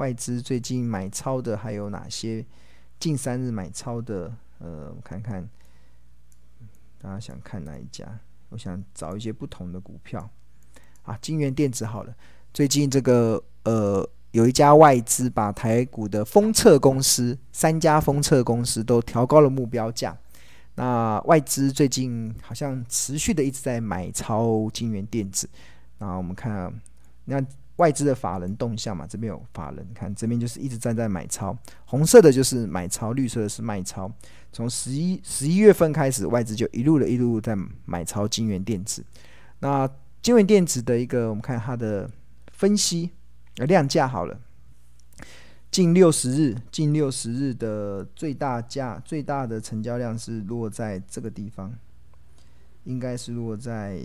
外资最近买超的还有哪些？近三日买超的，呃，我看看，大家想看哪一家？我想找一些不同的股票。啊，金源电子好了，最近这个呃，有一家外资把台股的封测公司三家封测公司都调高了目标价。那外资最近好像持续的一直在买超金源电子。那我们看，那。外资的法人动向嘛，这边有法人，看这边就是一直站在买超，红色的就是买超，绿色的是卖超。从十一十一月份开始，外资就一路的一路在买超金源电子。那金源电子的一个，我们看它的分析，呃，量价好了，近六十日，近六十日的最大价，最大的成交量是落在这个地方，应该是落在。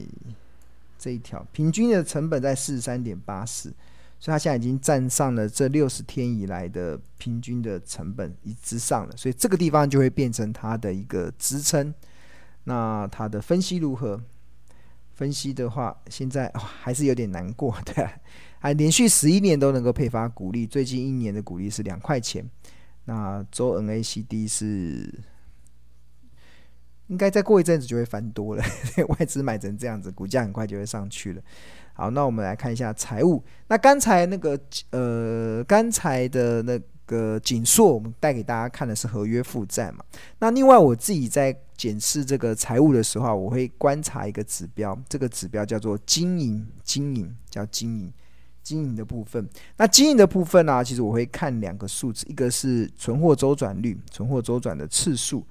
这一条平均的成本在四十三点八四，所以它现在已经站上了这六十天以来的平均的成本之上了，所以这个地方就会变成它的一个支撑。那它的分析如何？分析的话，现在、还是有点难过，对啊，还连续十一年都能够配发股利，最近一年的股利是两块钱。那周 NACD 是。应该再过一阵子就会翻多了，外资买成这样子，股价很快就会上去了。好，那我们来看一下财务。那刚才那个呃，刚才的那个景硕，我们带给大家看的是合约负债嘛。那另外我自己在检视这个财务的时候，我会观察一个指标，这个指标叫做经营，经营叫经营，经营的部分。那经营的部分呢、其实我会看两个数字，一个是存货周转率，存货周转的次数。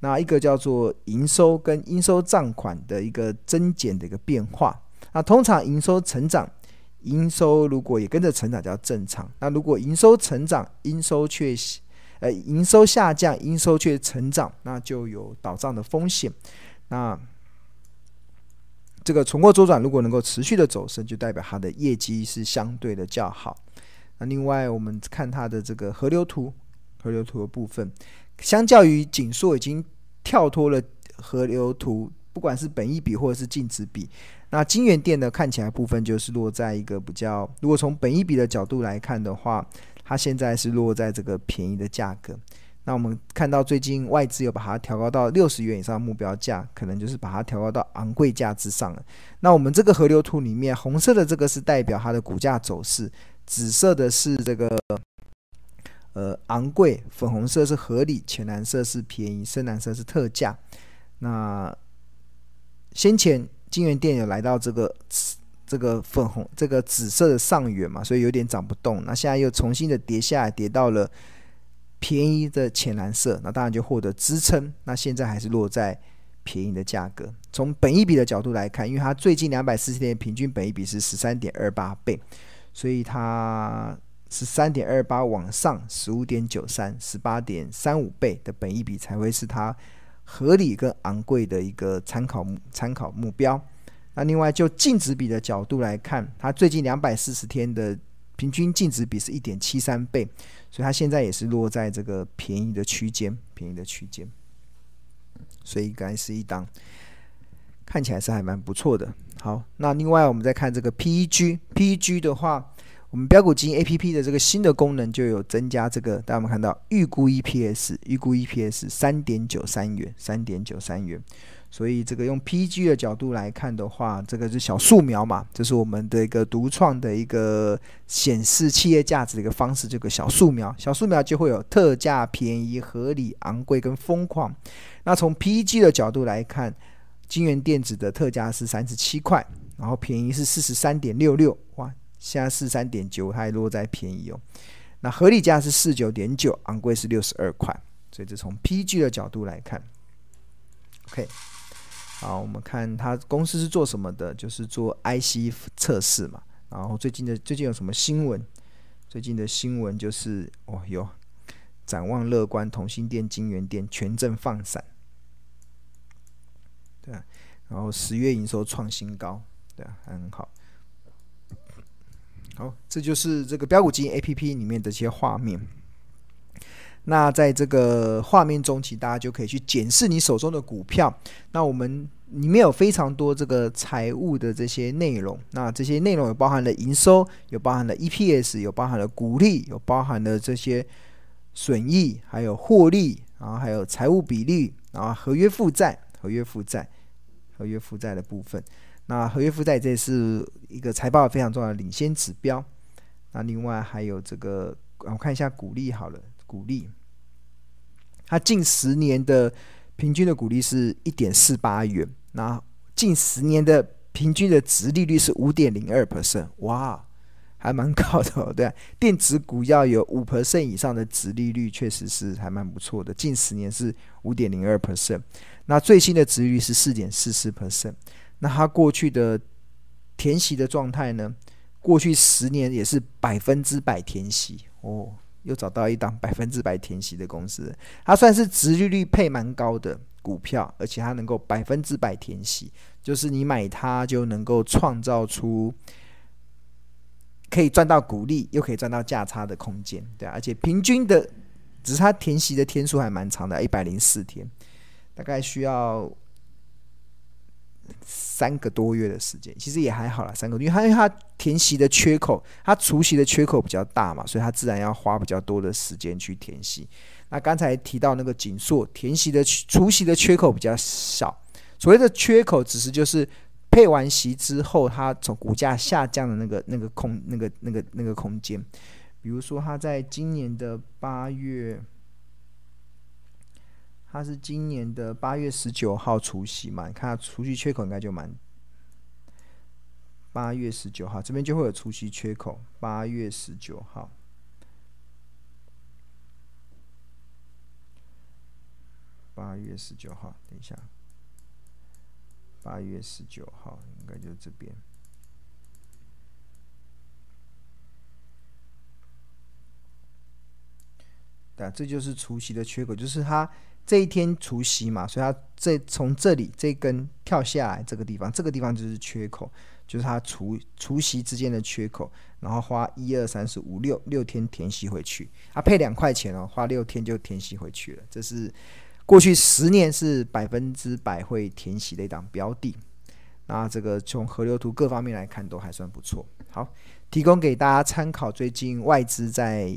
那一个叫做营收跟应收账款的一个增减的一个变化。那通常营收成长，营收如果也跟着成长叫正常。那如果营收成长，应收却呃营收下降，应收却成长，那就有倒账的风险。那这个存货周转如果能够持续的走升，就代表它的业绩是相对的较好。那另外我们看它的这个河流图，河流图的部分。相较于景硕已经跳脱了河流图，不管是本一比或者是净值比，那金元电的看起来部分就是落在一个比较，如果从本一比的角度来看的话，它现在是落在这个便宜的价格。那我们看到最近外资有把它调高到六十元以上目标价，可能就是把它调高到昂贵价之上了。那我们这个河流图里面，红色的这个是代表它的股价走势，紫色的是这个。呃，昂贵，粉红色是合理，浅蓝色是便宜，深蓝色是特价。那先前金元店有来到这个这个粉红这个紫色的上缘嘛，所以有点涨不动。那现在又重新的跌下来，跌到了便宜的浅蓝色，那当然就获得支撑。那现在还是落在便宜的价格。从本一比的角度来看，因为它最近两百四十天平均本一比是十三点二八倍，所以它。十三点二八往上，十五点九三，十八点三五倍的本益比才会是它合理跟昂贵的一个参考参考目标。那另外就净值比的角度来看，它最近两百四十天的平均净值比是一点七三倍，所以它现在也是落在这个便宜的区间，便宜的区间。所以应该是一档看起来是还蛮不错的。好，那另外我们再看这个 PEG，PEG 的话。我们标股基金 A P P 的这个新的功能就有增加这个，大家有没有看到预估 E P S，预估 E P S 三点九三元，三点九三元。所以这个用 P E G 的角度来看的话，这个是小树苗嘛，这是我们的一个独创的一个显示企业价值的一个方式。这个小树苗，小树苗就会有特价、便宜、合理、昂贵跟疯狂。那从 P E G 的角度来看，金元电子的特价是三十七块，然后便宜是四十三点六六，哇。现在四三点九，它还落在便宜哦。那合理价是四九点九，昂贵是六十二块。所以这从 PG 的角度来看，OK。好，我们看它公司是做什么的？就是做 IC 测试嘛。然后最近的最近有什么新闻？最近的新闻就是哦，有展望乐观，同欣电、金源电权证放闪，对啊。然后十月营收创新高，对啊，很好。好，这就是这个标股基金 APP 里面的一些画面。那在这个画面中，其实大家就可以去检视你手中的股票。那我们里面有非常多这个财务的这些内容，那这些内容有包含了营收，有包含了 EPS，有包含了股利，有包含了这些损益，还有获利，然后还有财务比率，然后合约负债、合约负债、合约负债的部分。那合约负债这是一个财报非常重要的领先指标。那另外还有这个，我看一下股利好了。股利，它近十年的平均的股利是一点四八元，那近十年的平均的殖利率是五点零二 percent，哇，还蛮高的哦。对，电子股要有五 percent 以上的殖利率，确实是还蛮不错的。近十年是五点零二 percent，那最新的殖利率是四点四四 percent。那它过去的填息的状态呢？过去十年也是百分之百填息哦。又找到一档百分之百填息的公司，它算是殖利率配蛮高的股票，而且它能够百分之百填息，就是你买它就能够创造出可以赚到股利，又可以赚到价差的空间，对啊，而且平均的，只是它填息的天数还蛮长的，一百零四天，大概需要。三个多月的时间，其实也还好啦。三个多月，因为它填息的缺口，它除息的缺口比较大嘛，所以它自然要花比较多的时间去填息。那刚才提到那个景硕填息的除息的缺口比较小，所谓的缺口只是就是配完息之后，它从股价下降的那个那个空那个那个那个空间。比如说，它在今年的八月。它是今年的八月十九号除夕嘛？你看它除夕缺口应该就蛮。八月十九号这边就会有除夕缺口。八月十九号，八月十九号，等一下，八月十九号应该就是这边。对，这就是除夕的缺口，就是它。这一天除夕嘛，所以它这从这里这根跳下来这个地方，这个地方就是缺口，就是它除除夕之间的缺口，然后花一二三四五六六天填息回去，啊配两块钱哦，花六天就填息回去了。这是过去十年是百分之百会填息的一档标的，那这个从河流图各方面来看都还算不错。好，提供给大家参考，最近外资在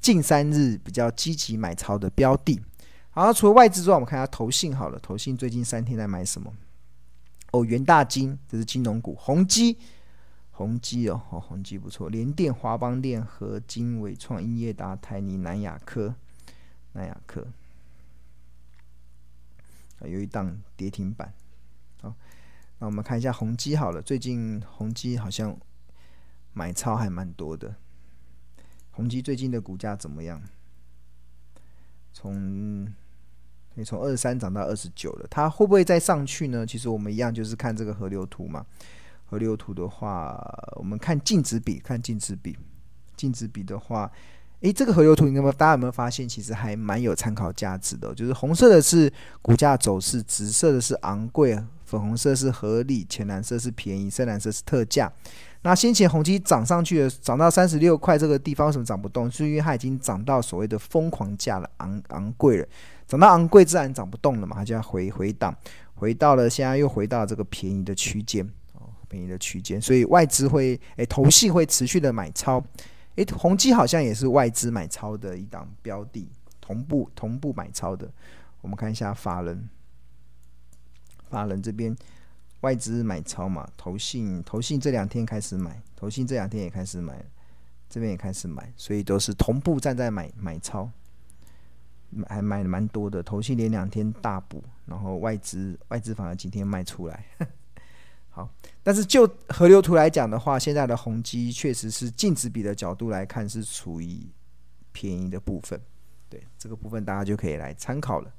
近三日比较积极买超的标的。好，除了外资之外，我们看一下投信好了。投信最近三天在买什么？哦，元大金，这是金融股。宏基，宏基哦，哦，宏基不错。联电、华邦电、合金、纬创、英业达、台泥、南亚科、南亚科，有一档跌停板。好，那我们看一下宏基好了。最近宏基好像买超还蛮多的。宏基最近的股价怎么样？从你从二十三涨到二十九了，它会不会再上去呢？其实我们一样就是看这个河流图嘛。河流图的话，我们看净值比，看净值比，净值比的话，诶，这个河流图，你有没有大家有没有发现，其实还蛮有参考价值的？就是红色的是股价走势，紫色的是昂贵，粉红色是合理，浅蓝色是便宜，深蓝色是特价。那先前宏基涨上去的，涨到三十六块这个地方，为什么涨不动？是因为它已经涨到所谓的疯狂价了，昂昂贵了。涨到昂贵，自然涨不动了嘛，它就要回回档，回到了现在又回到这个便宜的区间哦，便宜的区间，所以外资会诶，投信会持续的买超，诶，宏基好像也是外资买超的一档标的，同步同步买超的，我们看一下法人，法人这边外资买超嘛，投信投信这两天开始买，投信这两天也开始买，这边也开始买，所以都是同步站在买买超。还买了蛮多的，投信连两天大补，然后外资外资反而今天卖出来。好，但是就河流图来讲的话，现在的宏基确实是净值比的角度来看是处于便宜的部分，对这个部分大家就可以来参考了。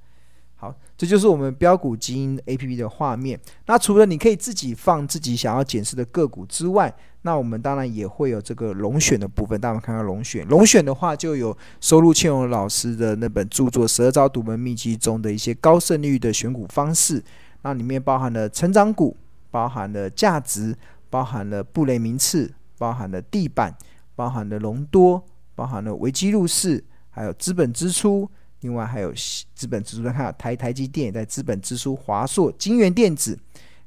好，这就是我们标股基因 APP 的画面。那除了你可以自己放自己想要检视的个股之外，那我们当然也会有这个龙选的部分。大家看看龙选，龙选的话就有收录倩蓉老师的那本著作《十二招独门秘笈》中的一些高胜率的选股方式。那里面包含了成长股，包含了价值，包含了布雷名次，包含了地板，包含了隆多，包含了维基入市。还有资本支出，另外还有资本支出，看台台积电也在资本支出，华硕、金源电子，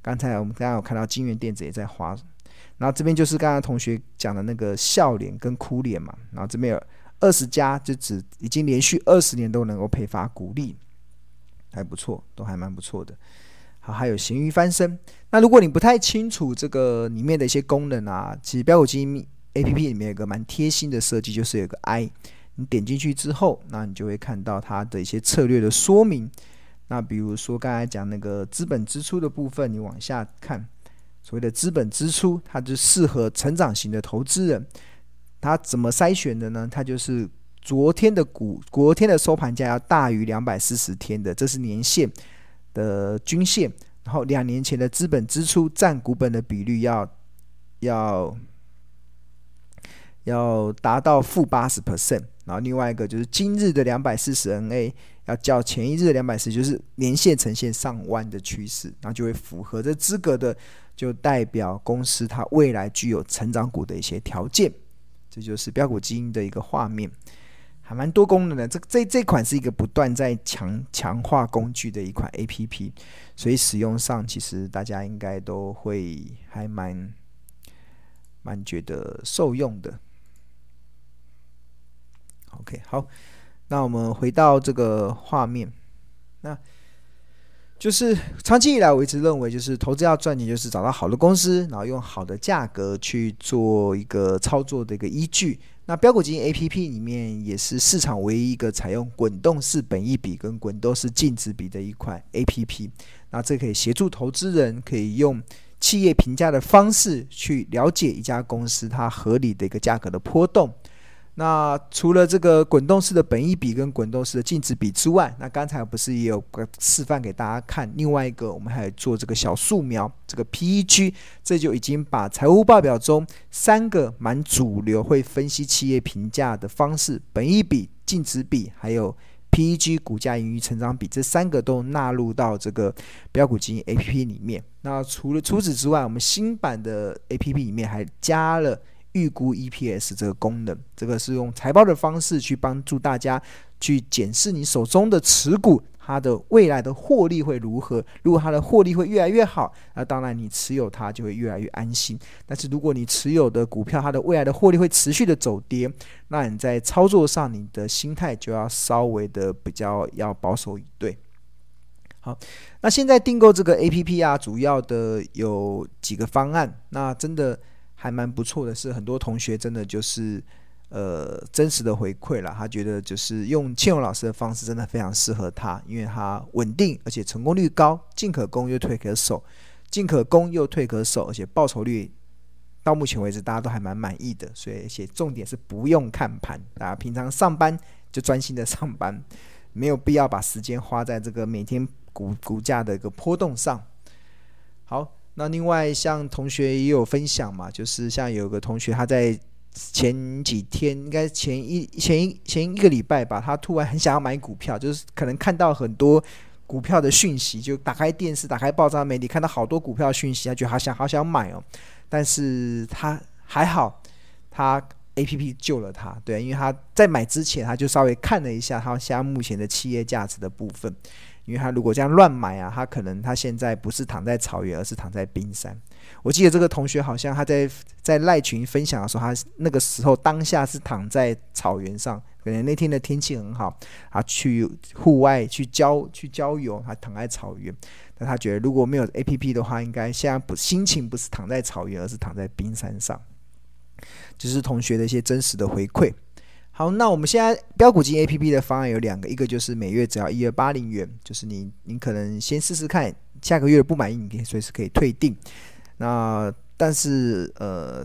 刚才我们刚刚有看到金源电子也在华，然后这边就是刚刚同学讲的那个笑脸跟哭脸嘛，然后这边有二十家，就指已经连续二十年都能够配发股利，还不错，都还蛮不错的。好，还有咸鱼翻身。那如果你不太清楚这个里面的一些功能啊，其实标股基 A P P 里面有个蛮贴心的设计，就是有个 I，你点进去之后，那你就会看到它的一些策略的说明。那比如说刚才讲那个资本支出的部分，你往下看，所谓的资本支出，它就适合成长型的投资人。它怎么筛选的呢？它就是昨天的股，昨天的收盘价要大于两百四十天的，这是年线的均线。然后两年前的资本支出占股本的比率要要要达到负八十 percent。然后另外一个就是今日的两百四十 NA 要较前一日的两百四，就是年线呈现上弯的趋势，然后就会符合这资格的，就代表公司它未来具有成长股的一些条件。这就是标股基因的一个画面。还蛮多功能的，这这这款是一个不断在强强化工具的一款 APP，所以使用上其实大家应该都会还蛮蛮觉得受用的。OK，好，那我们回到这个画面，那。就是长期以来，我一直认为，就是投资要赚钱，就是找到好的公司，然后用好的价格去做一个操作的一个依据。那标股基金 APP 里面也是市场唯一一个采用滚动式本益比跟滚动式净值比的一款 APP。那这可以协助投资人可以用企业评价的方式去了解一家公司它合理的一个价格的波动。那除了这个滚动式的本益比跟滚动式的净值比之外，那刚才不是也有个示范给大家看？另外一个，我们还做这个小树苗，这个 PEG，这就已经把财务报表中三个蛮主流会分析企业评价的方式——本益比、净值比，还有 PEG 股价盈余成长比，这三个都纳入到这个标股基金 APP 里面。那除了除此之外，我们新版的 APP 里面还加了。预估 EPS 这个功能，这个是用财报的方式去帮助大家去检视你手中的持股，它的未来的获利会如何。如果它的获利会越来越好，那当然你持有它就会越来越安心。但是如果你持有的股票它的未来的获利会持续的走跌，那你在操作上你的心态就要稍微的比较要保守一对。好，那现在订购这个 APP 啊，主要的有几个方案，那真的。还蛮不错的，是很多同学真的就是，呃，真实的回馈了。他觉得就是用倩蓉老师的方式，真的非常适合他，因为他稳定而且成功率高，进可攻又退可守，进可攻又退可守，而且报酬率到目前为止大家都还蛮满意的。所以，而且重点是不用看盘，大家平常上班就专心的上班，没有必要把时间花在这个每天股股价的一个波动上。好。那另外，像同学也有分享嘛，就是像有个同学他在前几天，应该前一前一前一个礼拜吧，他突然很想要买股票，就是可能看到很多股票的讯息，就打开电视、打开报章媒体，看到好多股票讯息，他觉得好想好想买哦。但是他还好，他 APP 救了他，对，因为他在买之前他就稍微看了一下他现在目前的企业价值的部分。因为他如果这样乱买啊，他可能他现在不是躺在草原，而是躺在冰山。我记得这个同学好像他在在赖群分享的时候，他那个时候当下是躺在草原上，可能那天的天气很好，他去户外去郊去郊游，他躺在草原。但他觉得如果没有 APP 的话，应该现在不心情不是躺在草原，而是躺在冰山上。这、就是同学的一些真实的回馈。好，那我们现在标股金 A P P 的方案有两个，一个就是每月只要一二八零元，就是你你可能先试试看，下个月不满意，你可以随时可以退订。那但是呃，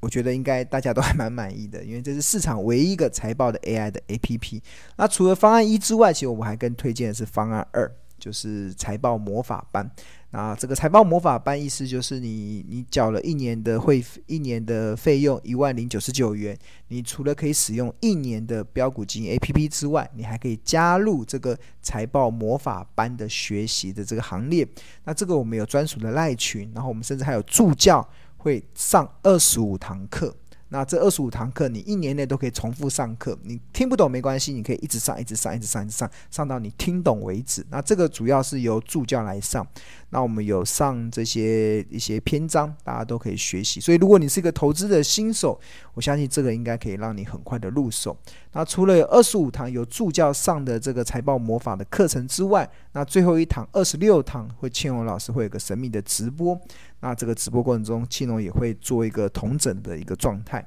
我觉得应该大家都还蛮满意的，因为这是市场唯一一个财报的 A I 的 A P P。那除了方案一之外，其实我们还更推荐的是方案二，就是财报魔法班。啊，这个财报魔法班意思就是你你缴了一年的会一年的费用一万零九十九元，你除了可以使用一年的标股基金 APP 之外，你还可以加入这个财报魔法班的学习的这个行列。那这个我们有专属的赖群，然后我们甚至还有助教会上二十五堂课，那这二十五堂课，你一年内都可以重复上课。你听不懂没关系，你可以一直上，一直上，一直上，一直上，上到你听懂为止。那这个主要是由助教来上。那我们有上这些一些篇章，大家都可以学习。所以，如果你是一个投资的新手，我相信这个应该可以让你很快的入手。那除了有二十五堂有助教上的这个财报魔法的课程之外，那最后一堂二十六堂会庆荣老师会有个神秘的直播。那这个直播过程中，庆荣也会做一个同整的一个状态，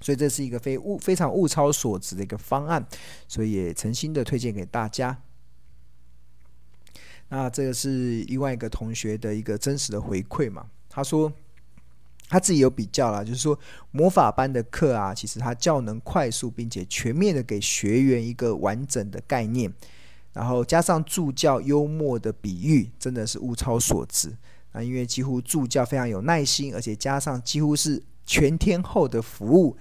所以这是一个非物非常物超所值的一个方案，所以也诚心的推荐给大家。那这个是另外一个同学的一个真实的回馈嘛？他说他自己有比较啦，就是说魔法班的课啊，其实他较能快速并且全面的给学员一个完整的概念，然后加上助教幽默的比喻，真的是物超所值。啊，因为几乎助教非常有耐心，而且加上几乎是全天候的服务，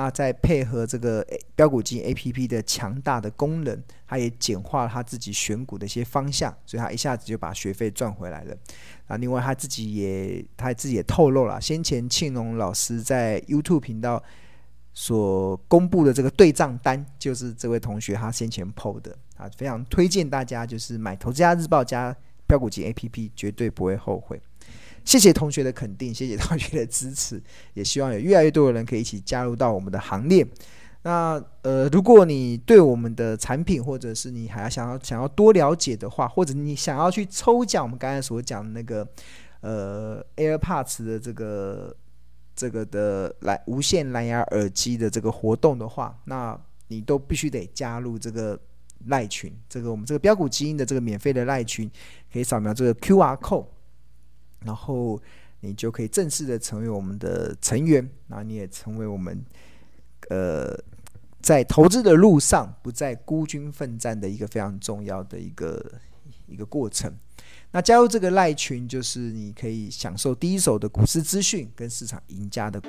那再配合这个标股金 APP 的强大的功能，他也简化了他自己选股的一些方向，所以他一下子就把学费赚回来了。啊，另外他自己也他自己也透露了，先前庆荣老师在 YouTube 频道所公布的这个对账单，就是这位同学他先前 PO 的啊，非常推荐大家就是买《投资家日报》加。标股金 A P P 绝对不会后悔。谢谢同学的肯定，谢谢同学的支持，也希望有越来越多的人可以一起加入到我们的行列。那呃，如果你对我们的产品，或者是你还想要想要多了解的话，或者你想要去抽奖，我们刚才所讲的那个呃 AirPods 的这个这个的蓝无线蓝牙耳机的这个活动的话，那你都必须得加入这个。赖群，这个我们这个标股基因的这个免费的赖群，可以扫描这个 QR code，然后你就可以正式的成为我们的成员，然后你也成为我们呃在投资的路上不再孤军奋战的一个非常重要的一个一个过程。那加入这个赖群，就是你可以享受第一手的股市资讯跟市场赢家的。